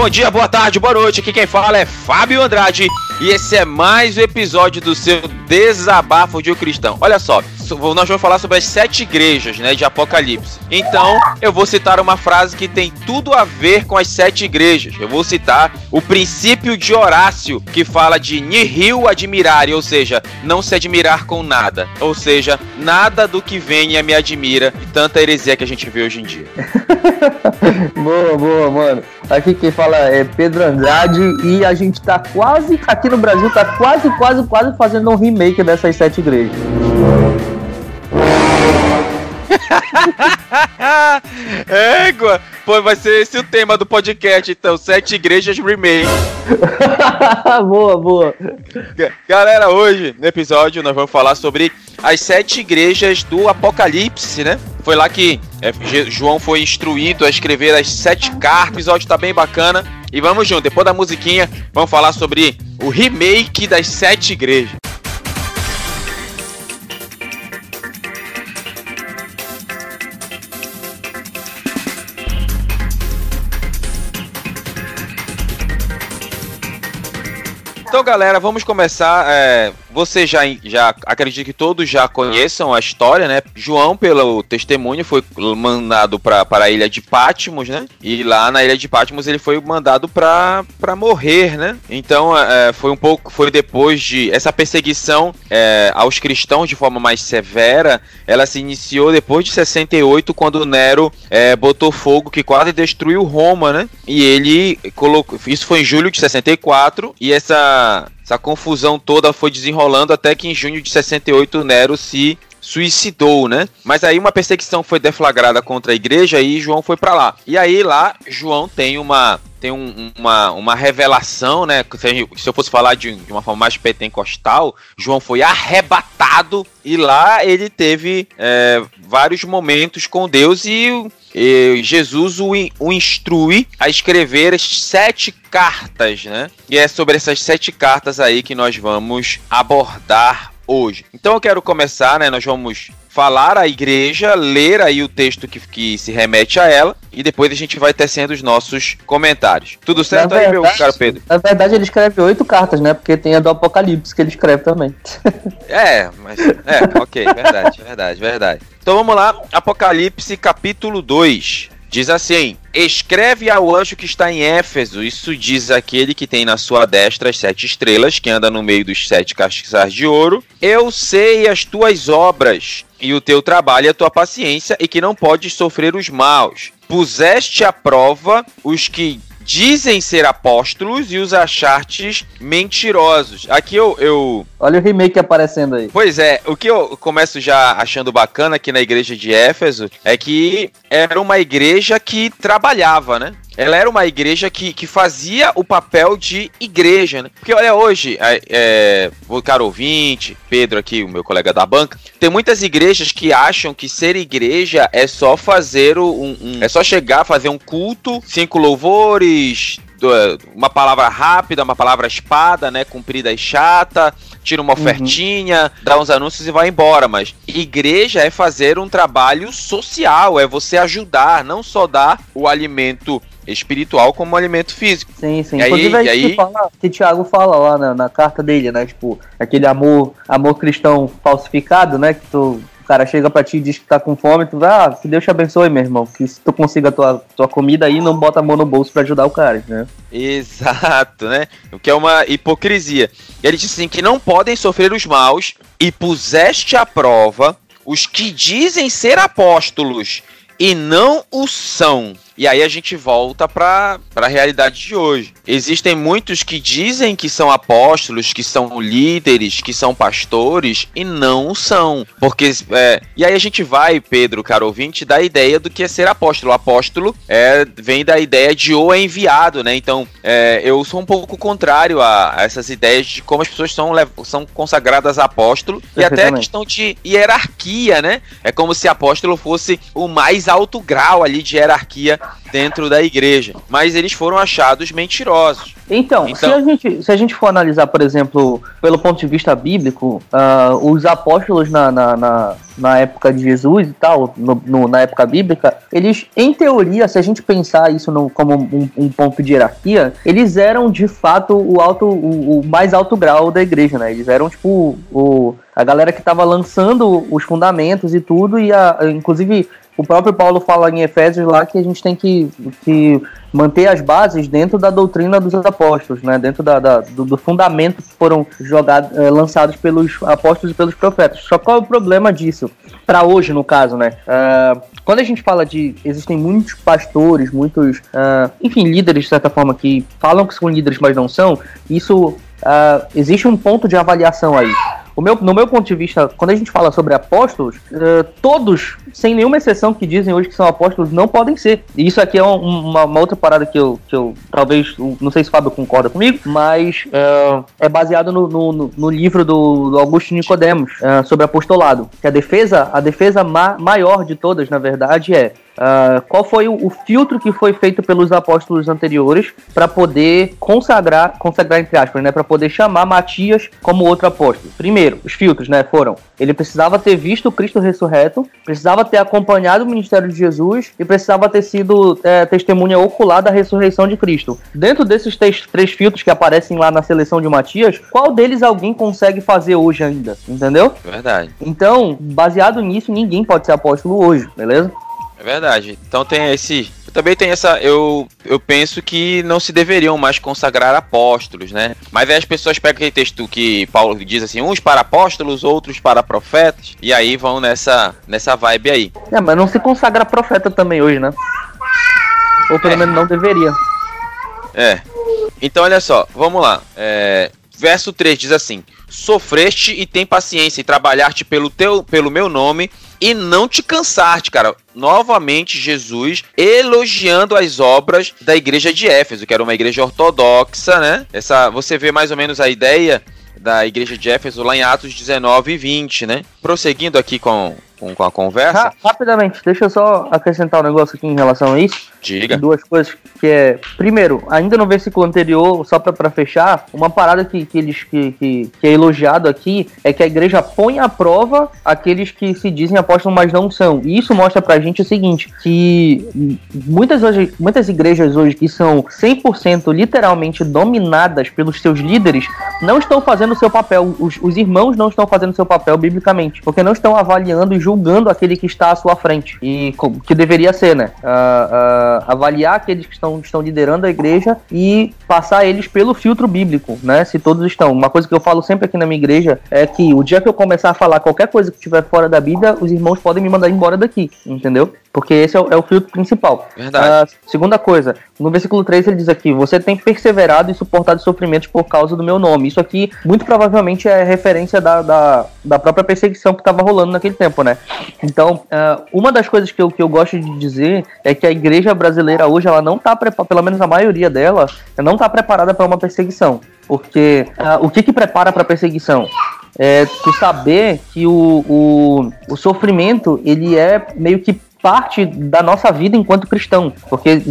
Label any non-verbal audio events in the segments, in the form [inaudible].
Bom dia, boa tarde, boa noite. Aqui quem fala é Fábio Andrade e esse é mais um episódio do seu Desabafo de um Cristão. Olha só, nós vamos falar sobre as sete igrejas, né, de Apocalipse. Então, eu vou citar uma frase que tem tudo a ver com as sete igrejas. Eu vou citar o princípio de Horácio, que fala de nihil admirare, ou seja, não se admirar com nada. Ou seja, nada do que venha me admira. E tanta heresia que a gente vê hoje em dia. [laughs] boa, boa, mano. Aqui quem fala é Pedro Andrade e a gente tá quase, aqui no Brasil, tá quase, quase, quase fazendo um remake dessas sete igrejas. Égua! Pô, vai ser esse o tema do podcast, então. Sete igrejas remake. [laughs] boa, boa. Galera, hoje, no episódio, nós vamos falar sobre as sete igrejas do Apocalipse, né? Foi lá que é, João foi instruído a escrever as sete cartas. O episódio tá bem bacana. E vamos junto, depois da musiquinha, vamos falar sobre o remake das sete igrejas. Então, galera, vamos começar. É, você já, já acredito que todos já conheçam a história, né? João, pelo testemunho, foi mandado para a ilha de Patmos, né? E lá na ilha de Patmos ele foi mandado para morrer, né? Então é, foi um pouco, foi depois de essa perseguição é, aos cristãos de forma mais severa, ela se iniciou depois de 68, quando Nero é, botou fogo que quase destruiu Roma, né? E ele colocou, isso foi em julho de 64 e essa essa, confusão toda foi desenrolando até que em junho de 68 Nero se suicidou, né? Mas aí uma perseguição foi deflagrada contra a igreja e João foi para lá. E aí lá João tem uma tem um, uma, uma revelação, né? Se eu fosse falar de, de, uma forma mais pentecostal, João foi arrebatado e lá ele teve é, vários momentos com Deus e, e Jesus o, o, instrui a escrever as sete cartas, né? E é sobre essas sete cartas aí que nós vamos abordar hoje. Então eu quero começar, né? Nós vamos falar a igreja, ler aí o texto que, que se remete a ela e depois a gente vai tecendo os nossos comentários. Tudo certo aí, meu caro Pedro? Na verdade, ele escreve oito cartas, né? Porque tem a do Apocalipse que ele escreve também. [laughs] É, mas. É, ok, verdade, verdade, verdade. Então vamos lá, Apocalipse capítulo 2. Diz assim: Escreve ao anjo que está em Éfeso. Isso diz aquele que tem na sua destra as sete estrelas, que anda no meio dos sete castiçais de ouro. Eu sei as tuas obras, e o teu trabalho e a tua paciência, e que não podes sofrer os maus. Puseste à prova os que dizem ser apóstolos e os achartes mentirosos. Aqui eu, eu. Olha o remake aparecendo aí. Pois é, o que eu começo já achando bacana aqui na igreja de Éfeso é que era uma igreja que trabalhava, né? Ela era uma igreja que, que fazia o papel de igreja, né? Porque olha, hoje, é, é, caro ouvinte, Pedro aqui, o meu colega da banca, tem muitas igrejas que acham que ser igreja é só fazer um, um é só chegar, fazer um culto, cinco louvores, uma palavra rápida, uma palavra espada, né? Comprida e chata, tira uma uhum. ofertinha, uhum. dá uns anúncios e vai embora. Mas igreja é fazer um trabalho social, é você ajudar, não só dar o alimento espiritual como alimento físico. Sim, sim. E Inclusive aí, é isso aí... que, fala, que Tiago fala lá na, na, carta dele, né? Tipo, aquele amor, amor cristão falsificado, né? Que tu, cara chega pra ti e diz que tá com fome, tu vai, ah, que Deus te abençoe, meu irmão. Que se tu consiga a tua, tua comida aí, não bota a mão no bolso para ajudar o cara, né? Exato, né? O que é uma hipocrisia. E ele diz assim, que não podem sofrer os maus e puseste à prova os que dizem ser apóstolos e não o são. E aí a gente volta para a realidade de hoje. Existem muitos que dizem que são apóstolos, que são líderes, que são pastores e não são. Porque é, e aí a gente vai, Pedro, caro ouvinte, da ideia do que é ser apóstolo. O apóstolo é, vem da ideia de ou é enviado, né? Então é, eu sou um pouco contrário a, a, essas ideias de como as pessoas são, são consagradas a apóstolo e até a questão de hierarquia, né? É como se apóstolo fosse o mais alto grau ali de hierarquia dentro da igreja. Mas eles foram achados mentirosos. Então, então se, a gente, se a gente for analisar, por exemplo, pelo ponto de vista bíblico, uh, os apóstolos na, na, na, na, época de Jesus e tal, no, no, na época bíblica, eles, em teoria, se a gente pensar isso no, como um, um, ponto de hierarquia, eles eram de fato o, alto, o, o mais alto grau da igreja, né? Eles eram tipo o, a galera que estava lançando os fundamentos e tudo, e a, inclusive o próprio Paulo fala em Efésios lá que a gente tem que, que manter as bases dentro da doutrina dos apóstolos, né? dentro da, da do, do, fundamento que foram jogados, é, lançados pelos apóstolos e pelos profetas. Só qual é o problema disso? Para hoje, no caso, né? Uh, quando a gente fala de. Existem muitos pastores, muitos. Uh, enfim, líderes, de certa forma, que falam que são líderes, mas não são, isso. Uh, existe um ponto de avaliação aí. O meu, no meu ponto de vista, quando a gente fala sobre apóstolos, uh, todos, sem nenhuma exceção, que dizem hoje que são apóstolos, não podem ser. E isso aqui é um, uma, uma, outra parada que eu, que eu talvez, não sei se o Fábio concorda comigo, mas uh, é baseado no, no, no, livro do, do Augusto Nicodemos uh, sobre apostolado. Que a defesa, a defesa ma maior de todas, na verdade, é Uh, qual foi o, o, filtro que foi feito pelos apóstolos anteriores para poder consagrar, consagrar entre aspas, né, para poder chamar Matias como outro apóstolo. Primeiro, os filtros, né, foram ele precisava ter visto Cristo ressurreto, precisava ter acompanhado o ministério de Jesus e precisava ter sido é, testemunha ocular da ressurreição de Cristo. Dentro desses três, três filtros que aparecem lá na seleção de Matias, qual deles alguém consegue fazer hoje ainda? Entendeu? Verdade. Então, baseado nisso, ninguém pode ser apóstolo hoje, beleza? É verdade. Então tem esse. Também tem essa. Eu, eu penso que não se deveriam mais consagrar apóstolos, né? Mas aí as pessoas pegam aquele texto que Paulo diz assim: uns para apóstolos, outros para profetas. E aí vão nessa, nessa vibe aí. É, mas não se consagra profeta também hoje, né? Ou pelo é. menos não deveria. É. Então olha só, vamos lá. É, verso 3 diz assim: Sofreste e tem paciência e trabalhar-te pelo, teu, pelo meu nome e não te cansar-te, cara. Novamente, Jesus elogiando as obras da igreja de Éfeso, que era uma igreja ortodoxa, né? Essa, você vê mais ou menos a ideia da igreja de Éfeso lá em Atos 19 e 20, né? Prosseguindo aqui com, com, com a conversa. rapidamente, deixa eu só acrescentar um negócio aqui em relação a isso. Diga. Duas coisas que é. Primeiro, ainda no versículo anterior, só para fechar, uma parada que, que eles que, que, que, é elogiado aqui é que a igreja põe à prova aqueles que se dizem apóstolos, mas não são. E isso mostra pra gente o seguinte: que muitas, hoje, muitas igrejas hoje que são 100% literalmente dominadas pelos seus líderes não estão fazendo o seu papel. Os, os irmãos não estão fazendo o seu papel biblicamente, porque não estão avaliando e julgando aquele que está à sua frente. E que deveria ser, né? Uh, uh, avaliar aqueles que estão, estão liderando a igreja e passar eles pelo filtro bíblico, né? Se todos estão. Uma coisa que eu falo sempre aqui na minha igreja é que o dia que eu começar a falar qualquer coisa que estiver fora da Bíblia, os irmãos podem me mandar embora daqui, entendeu? Porque esse é o, é o filtro principal. Verdade. Uh, segunda coisa, no versículo 3 ele diz aqui: Você tem perseverado e suportado sofrimentos por causa do meu nome. Isso aqui, muito provavelmente, é referência da, da, da própria perseguição que estava rolando naquele tempo, né? Então, uh, uma das coisas que eu, que eu gosto de dizer é que a igreja brasileira hoje, ela não está preparada, pelo menos a maioria dela, não está preparada para uma perseguição. Porque uh, o que, que prepara para perseguição? É tu saber que o, o, o sofrimento ele é meio que parte da nossa vida enquanto cristão, porque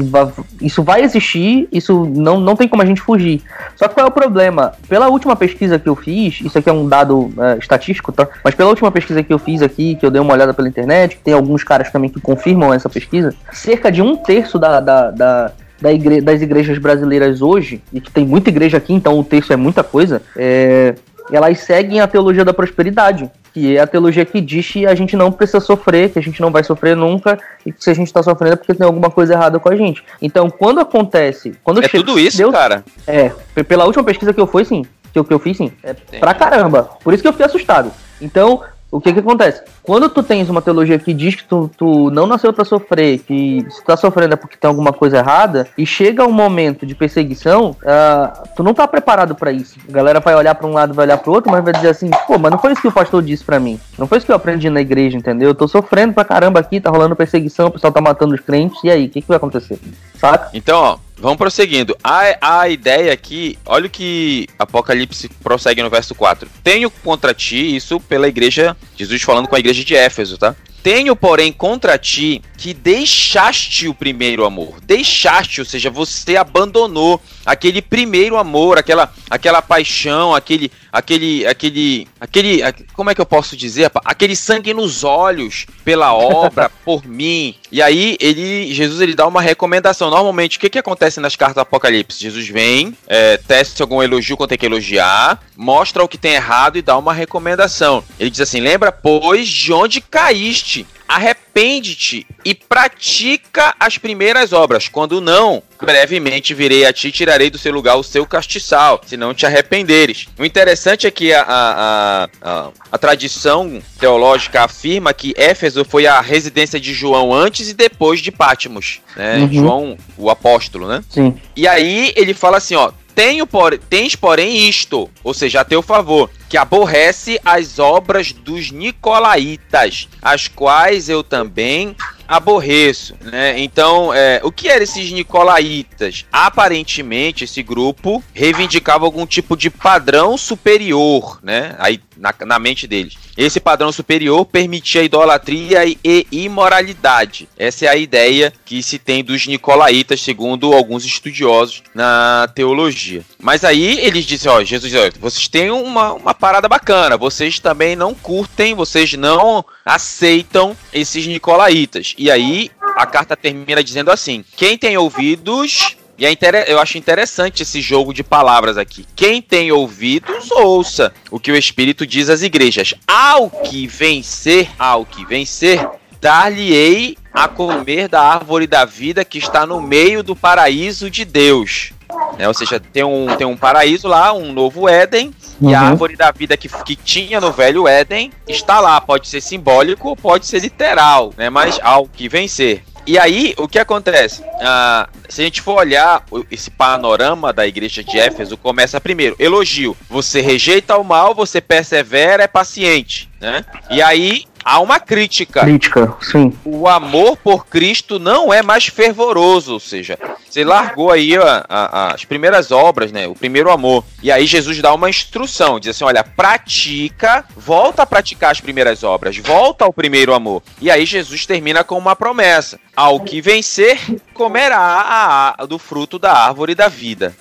isso vai existir, isso não, não tem como a gente fugir. Só que qual é o problema? Pela última pesquisa que eu fiz, isso aqui é um dado é, estatístico, tá? Mas pela última pesquisa que eu fiz aqui, que eu dei uma olhada pela internet, tem alguns caras também que confirmam essa pesquisa, cerca de um terço da, da, da da igre das igrejas brasileiras hoje, e que tem muita igreja aqui, então o terço é muita coisa, é, elas seguem a teologia da prosperidade que é a teologia que diz que a gente não precisa sofrer, que a gente não vai sofrer nunca, e que se a gente está sofrendo é porque tem alguma coisa errada com a gente. Então, quando acontece. Quando é chega, tudo isso, Deus, cara? É, pela última pesquisa que eu fui, sim. Que eu, que eu fiz, sim. É pra caramba. Por isso que eu fiquei assustado. Então, o que que acontece? Quando tu tens uma teologia que diz que tu, tu não nasceu para sofrer, que se tu tá sofrendo é porque tem alguma coisa errada, e chega um momento de perseguição, uh, tu não tá preparado para isso. A galera vai olhar para um lado, vai olhar pro outro, mas vai dizer assim, pô, mas não foi isso que o pastor disse para mim. Não foi isso que eu aprendi na igreja, entendeu? Eu tô sofrendo pra caramba aqui, tá rolando perseguição, o pessoal tá matando os crentes, e aí, o que que vai acontecer? Saca? Então, ó, Vamos prosseguindo. A, a ideia aqui, olha o que Apocalipse prossegue no verso 4. Tenho contra ti, isso pela igreja, Jesus falando com a igreja de Éfeso, tá? Tenho, porém, contra ti que deixaste o primeiro amor. Deixaste, ou seja, você abandonou aquele primeiro amor, aquela, aquela paixão, aquele, aquele, aquele, aquele, como é que eu posso dizer? Aquele sangue nos olhos pela [laughs] obra, por mim. E aí ele, Jesus, ele dá uma recomendação. Normalmente, o que que acontece nas cartas do Apocalipse? Jesus vem, é, testa algum elogio quando tem que elogiar, mostra o que tem errado e dá uma recomendação. Ele diz assim: lembra, pois, de onde caíste arrepende-te e pratica as primeiras obras. Quando não, brevemente virei a ti e tirarei do seu lugar o seu castiçal, se não te arrependeres. O interessante é que a, a, a, a, tradição teológica afirma que Éfeso foi a residência de João antes e depois de Pátimos, né? Uhum. João, o apóstolo, né? Sim. E aí ele fala assim, ó, tenho por, tens, porém, isto, ou seja, a teu favor, que aborrece as obras dos nicolaítas, as quais eu também aborreço, né? Então, é, o que eram esses nicolaítas? Aparentemente, esse grupo reivindicava algum tipo de padrão superior, né? Aí, na, na mente deles. Esse padrão superior permitia idolatria e, imoralidade. Essa é a ideia que se tem dos nicolaítas, segundo alguns estudiosos na teologia. Mas aí eles dizem, ó, Jesus, ó, vocês têm uma, uma parada bacana, vocês também não curtem, vocês não aceitam esses nicolaítas. E aí a carta termina dizendo assim: quem tem ouvidos. E é eu acho interessante esse jogo de palavras aqui. Quem tem ouvidos, ouça o que o Espírito diz às igrejas. Ao que vencer, ao que vencer, dar-lhe-ei a comer da árvore da vida que está no meio do paraíso de Deus. É, ou seja, tem um, tem um paraíso lá, um novo Éden, uhum. e a uhum. árvore da vida que, que tinha no velho Éden está lá. Pode ser simbólico, pode ser literal, né? Mas ao que vencer. E aí, o que acontece? Ah, se a gente for olhar esse panorama da igreja de Éfeso, começa primeiro, elogio. Você rejeita o mal, você persevera, é paciente, né? E aí, há uma crítica. Crítica, sim. O amor por Cristo não é mais fervoroso, ou seja, você largou aí a, a, as primeiras obras, né? O primeiro amor. E aí Jesus dá uma instrução, diz assim: olha, pratica, volta a praticar as primeiras obras, volta ao primeiro amor. E aí Jesus termina com uma promessa: ao que vencer, comerá a, a, do fruto da árvore da vida.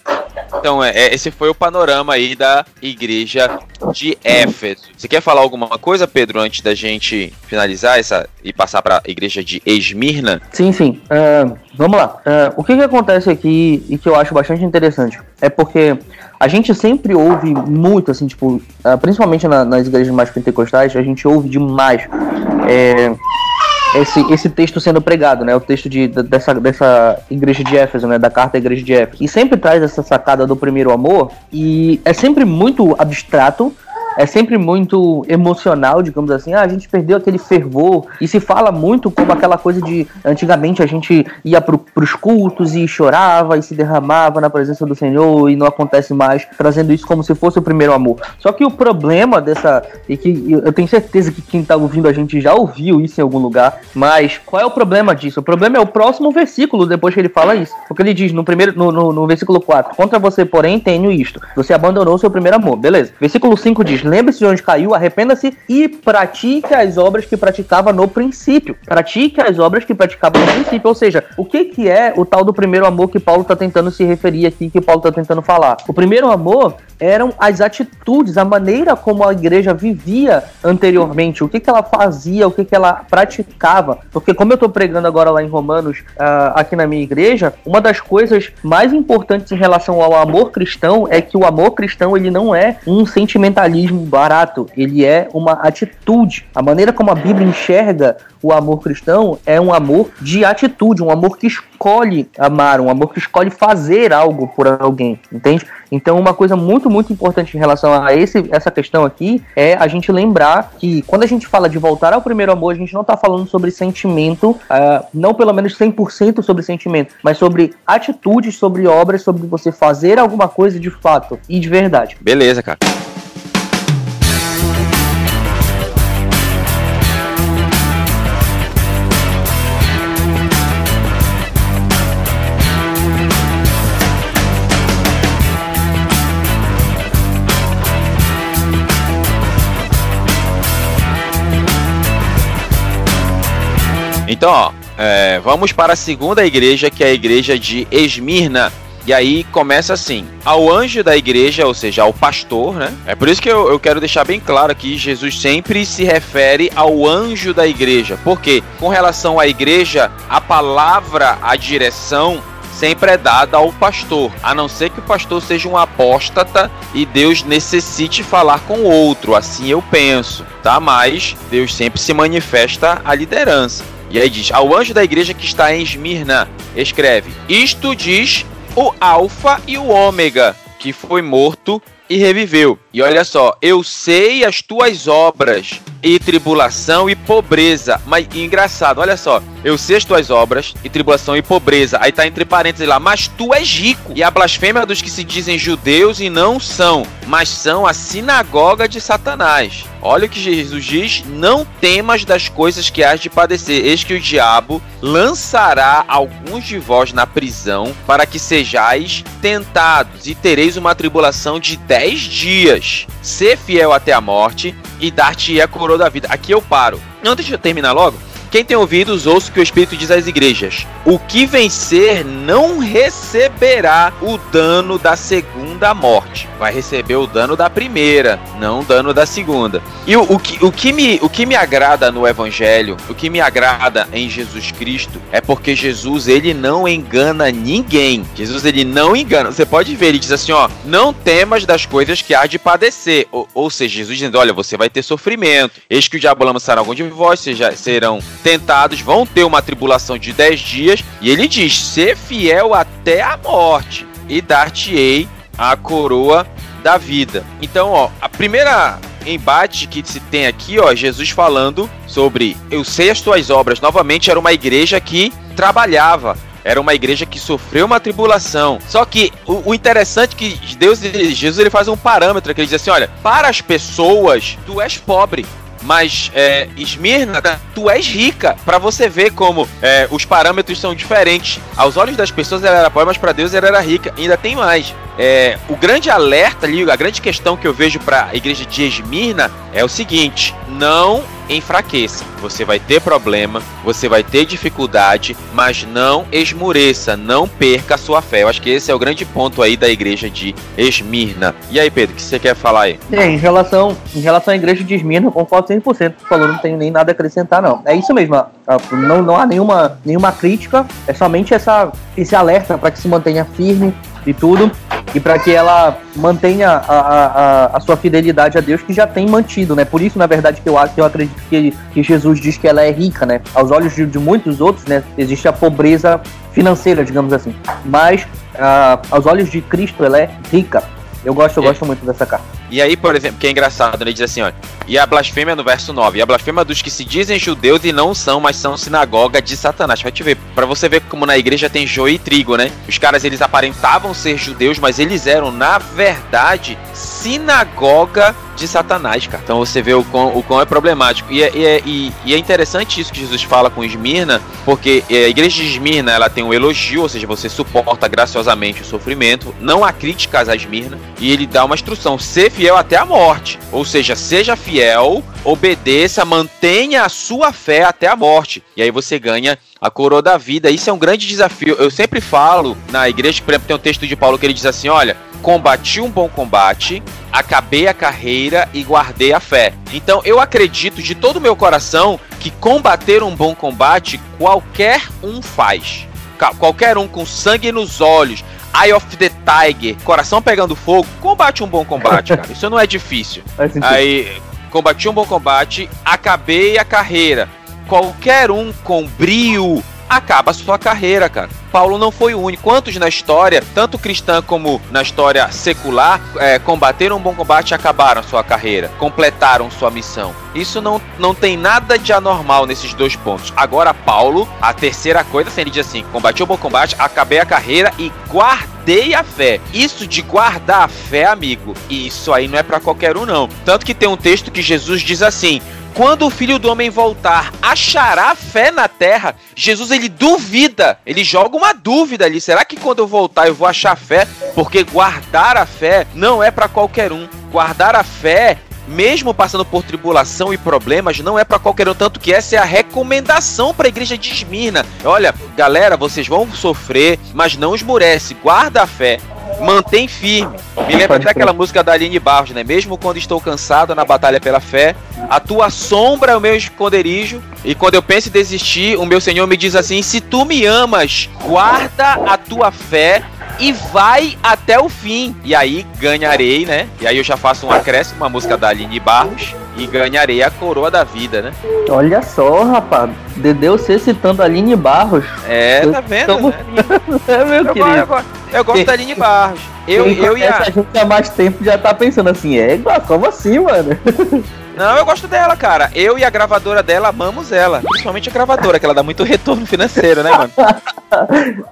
Então, é, é, esse foi o panorama aí da igreja de Éfeso. Você quer falar alguma coisa, Pedro, antes da gente finalizar essa e passar para a igreja de Esmirna? Sim, sim. Uh, vamos lá. Uh, o que, que acontece aqui e que eu acho bastante interessante é porque a gente sempre ouve muito, assim, tipo, uh, principalmente na, nas igrejas mais pentecostais, a gente ouve demais. É, esse, esse texto sendo pregado, né? O texto de, dessa, dessa igreja de Éfeso, né? Da carta da igreja de Éfeso. E sempre traz essa sacada do primeiro amor. E é sempre muito abstrato, é sempre muito emocional, digamos assim. Ah, a gente perdeu aquele fervor. E se fala muito como aquela coisa de. Antigamente a gente ia pro, pros cultos e chorava e se derramava na presença do Senhor e não acontece mais, trazendo isso como se fosse o primeiro amor. Só que o problema dessa. E que eu tenho certeza que quem tá ouvindo a gente já ouviu isso em algum lugar. Mas qual é o problema disso? O problema é o próximo versículo depois que ele fala isso. Porque ele diz no primeiro no, no, no versículo 4: Contra você, porém, tenho isto. Você abandonou seu primeiro amor. Beleza. Versículo 5 diz: lembre-se de onde caiu, arrependa-se e pratique as obras que praticava no princípio. Pratique as obras que praticava no princípio. Ou seja, o que, que é o tal do primeiro amor que Paulo está tentando se referir aqui, que Paulo está tentando falar? O primeiro amor eram as atitudes, a maneira como a igreja vivia anteriormente, o que, que ela fazia, o que, que ela praticava. Porque, como eu estou pregando agora lá em Romanos, uh, aqui na minha igreja, uma das coisas mais importantes em relação ao amor cristão é que o amor cristão ele não é um sentimentalismo barato, ele é uma atitude. A maneira como a Bíblia enxerga o amor cristão é um amor de atitude, um amor que escolhe amar, um amor que escolhe fazer algo por alguém, entende? Então, uma coisa muito, muito importante em relação a esse, essa questão aqui é a gente lembrar que quando a gente fala de voltar ao primeiro amor, a gente não está falando sobre sentimento, uh, não pelo menos 100% sobre sentimento, mas sobre atitudes, sobre obras, sobre você fazer alguma coisa de fato e de verdade. Beleza, cara. Então, ó, É, vamos para a segunda igreja, que é a igreja de Esmirna. E aí começa assim: ao anjo da igreja, ou seja, ao pastor, né? É por isso que eu, eu quero deixar bem claro aqui: Jesus sempre se refere ao anjo da igreja. Porque, com relação à igreja, a palavra, a direção sempre é dada ao pastor, a não ser que o pastor seja um apóstata e Deus necessite falar com outro, assim eu penso, tá? Mas Deus sempre se manifesta a liderança. E aí diz: Ao anjo da igreja que está em Esmirna, escreve: Isto diz o Alfa e o Ômega, que foi morto e reviveu. E olha só, eu sei as tuas obras e tribulação e pobreza. Mas engraçado, olha só. Eu sei as tuas obras e tribulação e pobreza. Aí tá entre parênteses lá, mas tu és rico. E a blasfêmia dos que se dizem judeus e não são, mas são a sinagoga de Satanás. Olha o que Jesus diz: não temas das coisas que hás de padecer. Eis que o diabo lançará alguns de vós na prisão para que sejais tentados e tereis uma tribulação de dez dias. Ser fiel até a morte e dar-te a coroa da vida. Aqui eu paro. Não, deixa eu terminar logo. Quem tem ouvidos, ouça o que o Espírito diz às igrejas. O que vencer não receberá o dano da segunda morte. Vai receber o dano da primeira, não o dano da segunda. E o, o, que, o, que me, o que me agrada no Evangelho, o que me agrada em Jesus Cristo, é porque Jesus, ele não engana ninguém. Jesus, ele não engana. Você pode ver, ele diz assim, ó, não temas das coisas que há de padecer. Ou, ou seja, Jesus dizendo, olha, você vai ter sofrimento. Eis que o diabo lançará algum de vós, serão tentados, vão ter uma tribulação de 10 dias, e ele diz: ser fiel até a morte, e dar-te-ei a coroa da vida. Então, ó, a primeira embate que se tem aqui, ó, Jesus falando sobre eu sei as tuas obras. Novamente era uma igreja que trabalhava, era uma igreja que sofreu uma tribulação. Só que o, o interessante é que Deus, Jesus, ele faz um parâmetro que ele diz assim: olha, para as pessoas, tu és pobre. Mas é, Esmirna, tu és rica. Para você ver como é, os parâmetros são diferentes. Aos olhos das pessoas ela era pobre, mas para Deus ela era rica. E ainda tem mais. É, o grande alerta ali, a grande questão que eu vejo para a igreja de Esmirna é o seguinte: não enfraqueça. Você vai ter problema, você vai ter dificuldade, mas não esmureça, não perca a sua fé. Eu acho que esse é o grande ponto aí da igreja de Esmirna. E aí, Pedro, o que você quer falar aí? É, em relação, em relação à igreja de Esmirna, eu concordo 100%. Tu falou, não tenho nem nada a acrescentar, não. É isso mesmo, não, não há nenhuma, nenhuma crítica, é somente essa, esse alerta para que se mantenha firme e tudo, e para que ela mantenha a, a, a, sua fidelidade a Deus, que já tem mantido, né? Por isso, na verdade, que eu, que eu acredito que, que Jesus diz que ela é rica, né? Aos olhos de, de muitos outros, né? Existe a pobreza financeira, digamos assim. Mas, uh, aos olhos de Cristo, ela é rica. Eu gosto, eu gosto muito dessa carta. E aí, por exemplo, que é engraçado, ele diz assim, olha, e a blasfêmia no verso 9, e a blasfêmia dos que se dizem judeus e não são, mas são sinagoga de Satanás. Vai te ver, para você ver como na igreja tem joio e trigo, né? Os caras, eles aparentavam ser judeus, mas eles eram, na verdade, sinagoga de Satanás, cara. Então você vê o quão, o quão é problemático. E é, e, é, e, é interessante isso que Jesus fala com Esmirna, porque a igreja de Esmirna, ela tem um elogio, ou seja, você suporta graciosamente o sofrimento, não há críticas a Esmirna, e ele dá uma instrução, ser fiel até a morte. Ou seja, seja fiel, obedeça, mantenha a sua fé até a morte. E aí você ganha a coroa da vida. Isso é um grande desafio. Eu sempre falo na igreja, por exemplo, tem um texto de Paulo que ele diz assim: olha, combati um bom combate, acabei a carreira e guardei a fé. Então eu acredito de todo o meu coração que combater um bom combate qualquer um faz. Qualquer um com sangue nos olhos, Eye of the Tiger, coração pegando fogo, combate um bom combate, cara. Isso não é difícil. [laughs] Aí, combati um bom combate, acabei a carreira. Qualquer um com brio acaba a sua carreira, cara. Paulo não foi o único. Quantos na história, tanto cristã como na história secular, é, combateram um bom combate e acabaram sua carreira, completaram sua missão. Isso não, não tem nada de anormal nesses dois pontos. Agora, Paulo, a terceira coisa, assim, ele diz assim: combati o bom combate, acabei a carreira e guardei a fé. Isso de guardar a fé, amigo, isso aí não é para qualquer um, não. Tanto que tem um texto que Jesus diz assim: quando o filho do homem voltar, achará fé na terra? Jesus ele duvida, ele joga uma dúvida ali. Será que quando eu voltar eu vou achar fé? Porque guardar a fé não é para qualquer um. Guardar a fé mesmo passando por tribulação e problemas, não é para qualquer um, tanto que essa é a recomendação para a igreja de Esmirna. Olha, galera, vocês vão sofrer, mas não esmurece, guarda a fé. Mantém firme. Me lembra até aquela música da Aline Barros, né? Mesmo quando estou cansado na batalha pela fé, a tua sombra é o meu esconderijo. E quando eu penso em desistir, o meu Senhor me diz assim: Se tu me amas, guarda a tua fé e vai até o fim. E aí ganharei, né? E aí eu já faço um acréscimo, uma música da Aline Barros, e ganharei a coroa da vida, né? Olha só, rapaz. Dedeu você citando a Aline Barros. É, tá vendo? Né? [laughs] é, meu eu querido. Gosto, eu, eu gosto da Aline Barros. Eu, eu e a... a gente há mais tempo já tá pensando assim, é, como assim, mano? [laughs] Não, eu gosto dela, cara. Eu e a gravadora dela amamos ela. Principalmente a gravadora, que ela dá muito [laughs] retorno financeiro, né, mano? [laughs]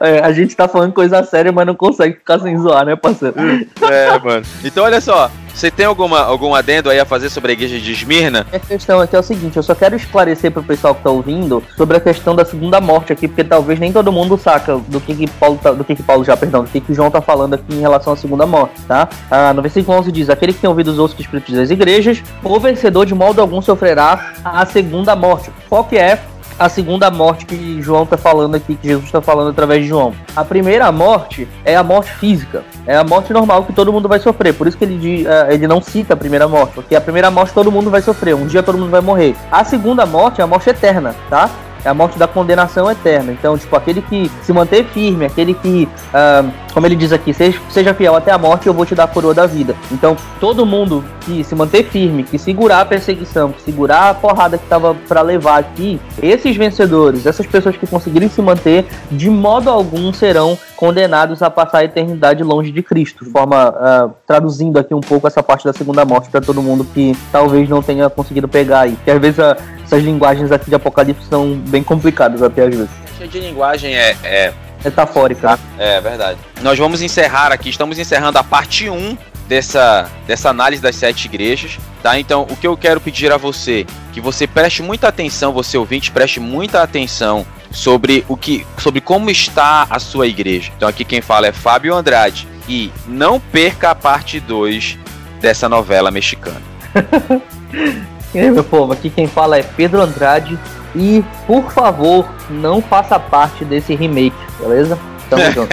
É, a gente tá falando coisa séria, mas não consegue ficar sem zoar, né, parceiro? É, mano. Então, olha só. Você tem alguma, algum adendo aí a fazer sobre a igreja de Esmirna? A questão aqui é o seguinte, eu só quero esclarecer pro pessoal que tá ouvindo sobre a questão da segunda morte aqui, porque talvez nem todo mundo saca do que, que Paulo tá, do que, que Paulo já, perdão, do que, que João tá falando aqui em relação à segunda morte, tá? Ah, no versículo 11 diz, aquele que tem ouvido os outros espíritos das igrejas, o vencedor de modo algum sofrerá a segunda morte. Qual que é a segunda morte que João está falando aqui, que Jesus está falando através de João. A primeira morte é a morte física, é a morte normal que todo mundo vai sofrer. Por isso que ele, uh, ele não cita a primeira morte, porque a primeira morte todo mundo vai sofrer, um dia todo mundo vai morrer. A segunda morte é a morte eterna, tá? É a morte da condenação eterna. Então, tipo, aquele que se manter firme, aquele que, uh, como ele diz aqui, seja, seja fiel até a morte, eu vou te dar a coroa da vida. Então, todo mundo que se manter firme, que segurar a perseguição, que segurar a porrada que tava para levar aqui, esses vencedores, essas pessoas que conseguirem se manter, de modo algum serão condenados a passar a eternidade longe de Cristo. De forma, uh, traduzindo aqui um pouco essa parte da segunda morte para todo mundo que talvez não tenha conseguido pegar aí. Que às vezes uh, essas linguagens aqui de Apocalipse são bem complicadas até às vezes. de linguagem é, é... metafórica. É verdade. Nós vamos encerrar aqui, estamos encerrando a parte 1 dessa, dessa análise das sete igrejas, tá? Então, o que eu quero pedir a você, que você preste muita atenção, você ouvinte, preste muita atenção sobre o que, sobre como está a sua igreja. Então, aqui quem fala é Fábio Andrade e não perca a parte 2 dessa novela mexicana. [laughs] E aí, meu povo, aqui quem fala é Pedro Andrade. E, por favor, não faça parte desse remake, beleza? Tamo [laughs] junto.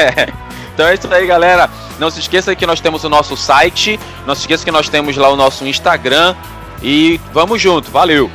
então é isso aí, galera. Não se esqueça que nós temos o nosso site. Não se esqueça que nós temos lá o nosso Instagram. E vamos junto. Valeu!